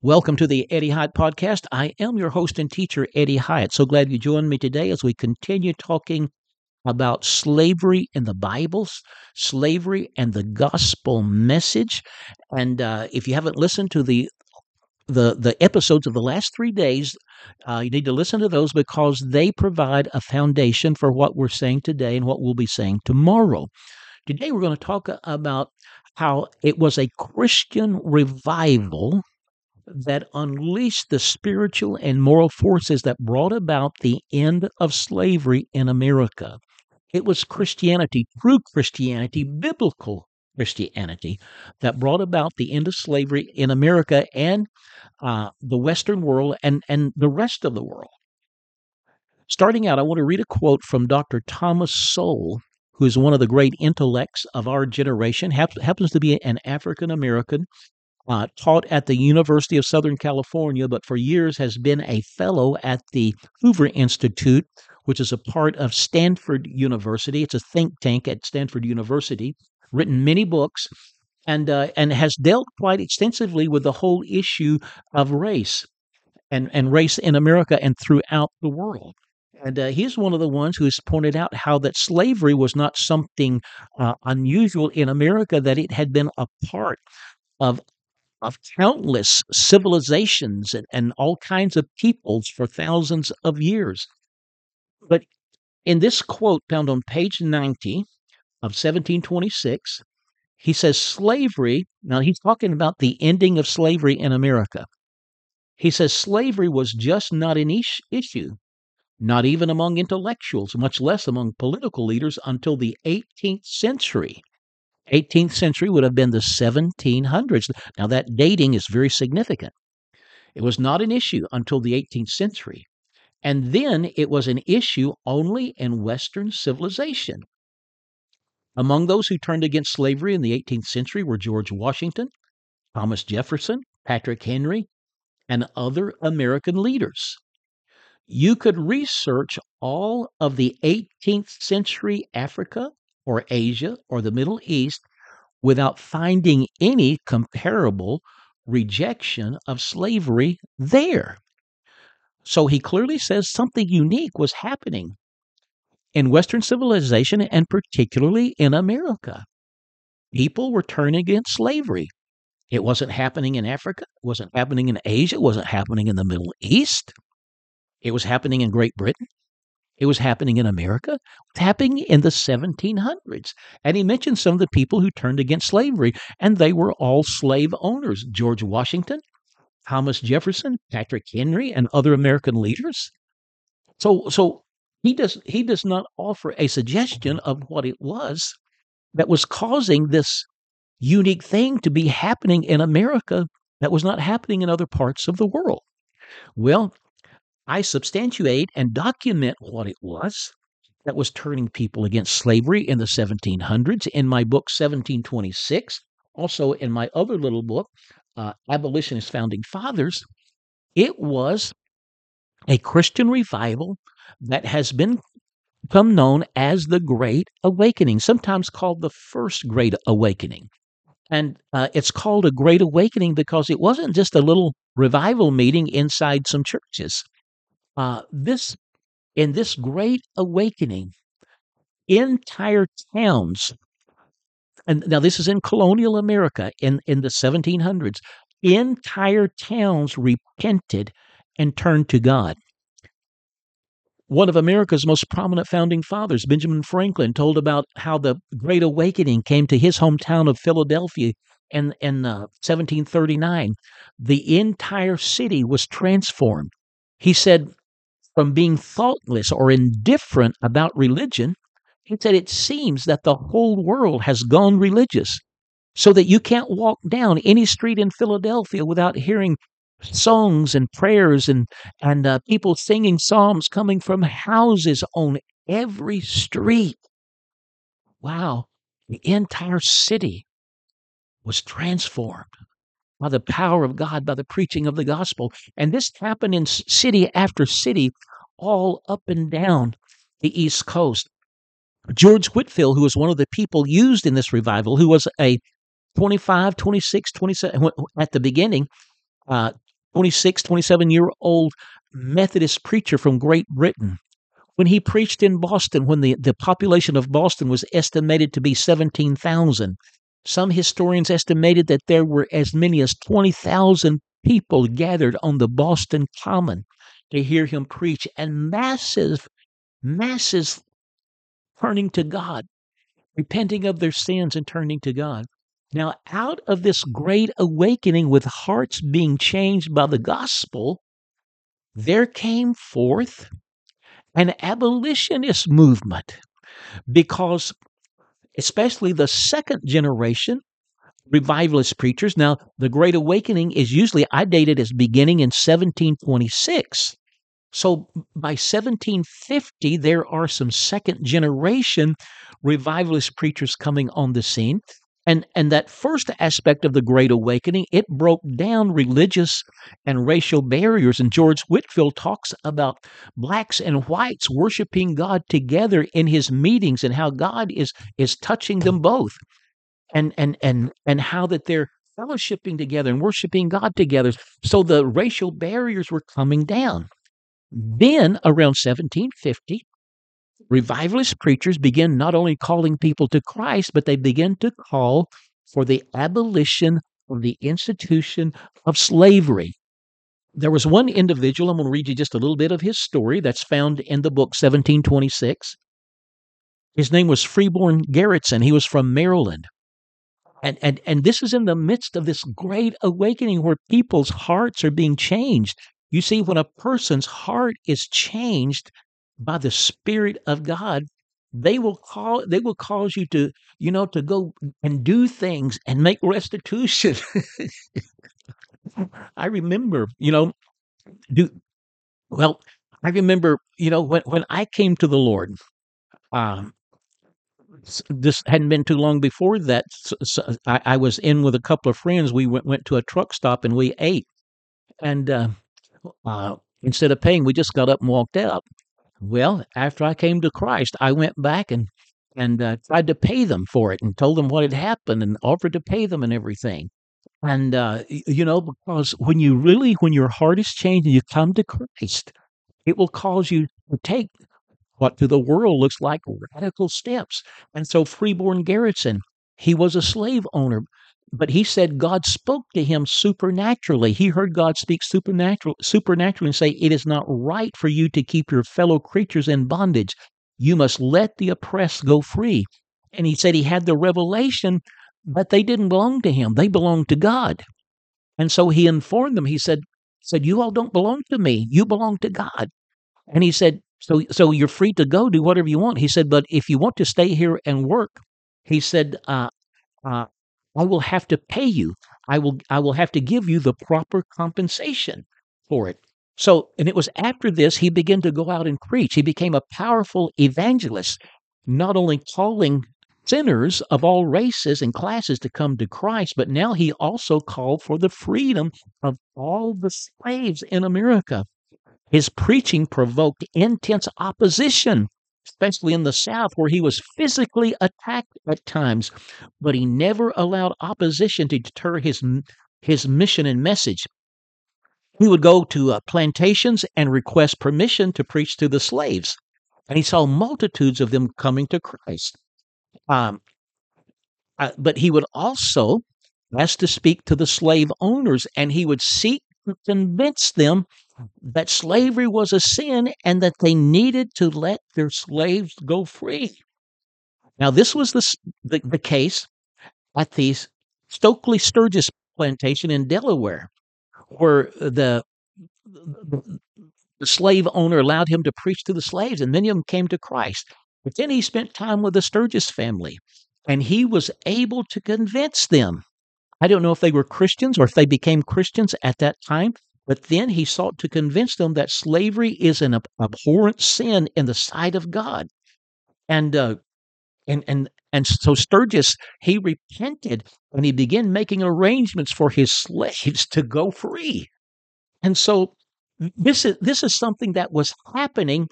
Welcome to the Eddie Hyatt Podcast. I am your host and teacher, Eddie Hyatt. So glad you joined me today as we continue talking about slavery in the Bibles, slavery and the gospel message. And uh, if you haven't listened to the the the episodes of the last three days, uh, you need to listen to those because they provide a foundation for what we're saying today and what we'll be saying tomorrow. Today, we're going to talk about how it was a Christian revival that unleashed the spiritual and moral forces that brought about the end of slavery in America. It was Christianity, true Christianity, biblical Christianity, that brought about the end of slavery in America and uh, the Western world and, and the rest of the world. Starting out, I want to read a quote from Dr. Thomas Sowell, who is one of the great intellects of our generation, happens to be an African American uh, taught at the University of Southern California, but for years has been a fellow at the Hoover Institute, which is a part of Stanford University. It's a think tank at Stanford University, written many books, and, uh, and has dealt quite extensively with the whole issue of race and, and race in America and throughout the world. And uh, he's one of the ones who has pointed out how that slavery was not something uh, unusual in America, that it had been a part of of countless civilizations and, and all kinds of peoples for thousands of years. But in this quote found on page 90 of 1726, he says slavery, now he's talking about the ending of slavery in America. He says slavery was just not an issue, not even among intellectuals, much less among political leaders, until the 18th century. 18th century would have been the 1700s. Now, that dating is very significant. It was not an issue until the 18th century. And then it was an issue only in Western civilization. Among those who turned against slavery in the 18th century were George Washington, Thomas Jefferson, Patrick Henry, and other American leaders. You could research all of the 18th century Africa, or Asia or the Middle East without finding any comparable rejection of slavery there. So he clearly says something unique was happening in Western civilization and particularly in America. People were turning against slavery. It wasn't happening in Africa, it wasn't happening in Asia, it wasn't happening in the Middle East. It was happening in Great Britain. It was happening in America, happening in the 1700s. And he mentioned some of the people who turned against slavery, and they were all slave owners George Washington, Thomas Jefferson, Patrick Henry, and other American leaders. So, so he does he does not offer a suggestion of what it was that was causing this unique thing to be happening in America that was not happening in other parts of the world. Well, I substantiate and document what it was that was turning people against slavery in the 1700s in my book 1726, also in my other little book, uh, Abolitionist Founding Fathers. It was a Christian revival that has been become known as the Great Awakening, sometimes called the First Great Awakening. And uh, it's called a Great Awakening because it wasn't just a little revival meeting inside some churches. Uh, this in this great awakening, entire towns, and now this is in colonial America in, in the 1700s, entire towns repented and turned to God. One of America's most prominent founding fathers, Benjamin Franklin, told about how the Great Awakening came to his hometown of Philadelphia in, in uh, 1739. The entire city was transformed. He said, from being thoughtless or indifferent about religion, he said it seems that the whole world has gone religious, so that you can't walk down any street in Philadelphia without hearing songs and prayers and and uh, people singing psalms coming from houses on every street. Wow, the entire city was transformed by the power of God, by the preaching of the gospel. And this happened in city after city, all up and down the East Coast. George Whitefield, who was one of the people used in this revival, who was a 25, 26, 27, at the beginning, uh, 26, 27 year old Methodist preacher from Great Britain. When he preached in Boston, when the, the population of Boston was estimated to be 17,000, some historians estimated that there were as many as 20,000 people gathered on the Boston Common to hear him preach, and massive, masses turning to God, repenting of their sins and turning to God. Now, out of this great awakening with hearts being changed by the gospel, there came forth an abolitionist movement because, especially the second generation revivalist preachers, now the Great Awakening is usually, I date it as beginning in 1726. So by 1750, there are some second generation revivalist preachers coming on the scene. And, and that first aspect of the Great Awakening, it broke down religious and racial barriers. And George Whitefield talks about blacks and whites worshiping God together in his meetings and how God is, is touching them both. And, and, and, and how that they're fellowshipping together and worshiping God together. So the racial barriers were coming down. Then, around 1750, revivalist preachers begin not only calling people to Christ, but they begin to call for the abolition of the institution of slavery. There was one individual, I'm going to read you just a little bit of his story that's found in the book 1726. His name was Freeborn Garretson. He was from Maryland. And, and, and this is in the midst of this great awakening where people's hearts are being changed. You see, when a person's heart is changed by the Spirit of God, they will call they will cause you to, you know, to go and do things and make restitution. I remember, you know, do well, I remember, you know, when when I came to the Lord, um, this hadn't been too long before that. So, I, I, was in with a couple of friends. We went went to a truck stop and we ate, and uh, uh, instead of paying, we just got up and walked out. Well, after I came to Christ, I went back and and uh, tried to pay them for it and told them what had happened and offered to pay them and everything. And uh, you know, because when you really, when your heart is changed and you come to Christ, it will cause you to take what to the world looks like radical steps. And so, Freeborn Garretson, he was a slave owner, but he said God spoke to him supernaturally. He heard God speak supernatural, supernaturally and say, It is not right for you to keep your fellow creatures in bondage. You must let the oppressed go free. And he said he had the revelation, but they didn't belong to him. They belonged to God. And so he informed them, he said, said, You all don't belong to me. You belong to God. And he said, So so you're free to go, do whatever you want. He said, But if you want to stay here and work, he said, uh, uh, I will have to pay you. I will I will have to give you the proper compensation for it. So, and it was after this he began to go out and preach. He became a powerful evangelist, not only calling sinners of all races and classes to come to Christ, but now he also called for the freedom of all the slaves in America. His preaching provoked intense opposition especially in the South, where he was physically attacked at times, but he never allowed opposition to deter his, his mission and message. He would go to uh, plantations and request permission to preach to the slaves, and he saw multitudes of them coming to Christ. Um, uh, but he would also ask to speak to the slave owners, and he would seek convince them that slavery was a sin and that they needed to let their slaves go free. Now, this was the, the, the case at the Stokely Sturgis plantation in Delaware, where the, the, the slave owner allowed him to preach to the slaves, and many of them came to Christ. But then he spent time with the Sturgis family, and he was able to convince them. I don't know if they were Christians or if they became Christians at that time, but then he sought to convince them that slavery is an abhorrent sin in the sight of God. And uh, and and and so Sturgis he repented and he began making arrangements for his slaves to go free. And so this is this is something that was happening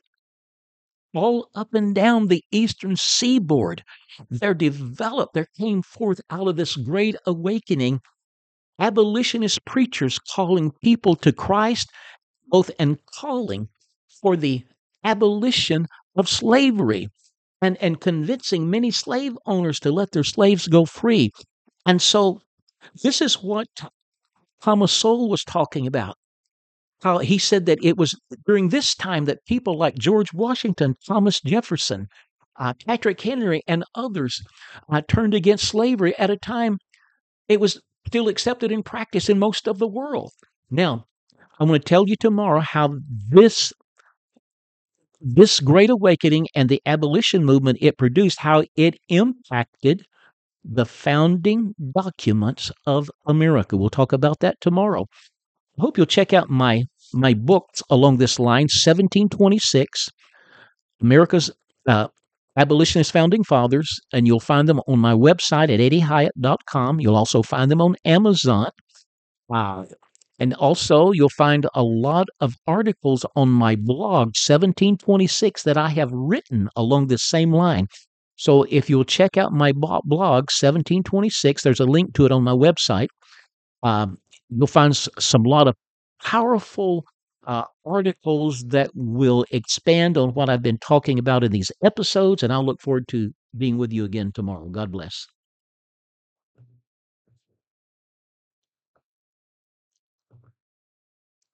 all up and down the eastern seaboard. Mm. There developed, there came forth out of this great awakening abolitionist preachers calling people to Christ, both and calling for the abolition of slavery and, and convincing many slave owners to let their slaves go free. And so this is what Thomas Sowell was talking about. How he said that it was during this time that people like George Washington, Thomas Jefferson, uh, Patrick Henry, and others uh, turned against slavery at a time it was still accepted in practice in most of the world. Now, I'm going to tell you tomorrow how this this great awakening and the abolition movement it produced how it impacted the founding documents of America. We'll talk about that tomorrow. I hope you'll check out my my books along this line 1726 America's uh, abolitionist founding fathers and you'll find them on my website at eddiehyatt.com. You'll also find them on Amazon. And also, you'll find a lot of articles on my blog, 1726, that I have written along this same line. So if you'll check out my blog, 1726, there's a link to it on my website. Um, you'll find some lot of powerful uh, articles that will expand on what I've been talking about in these episodes. And I'll look forward to being with you again tomorrow. God bless.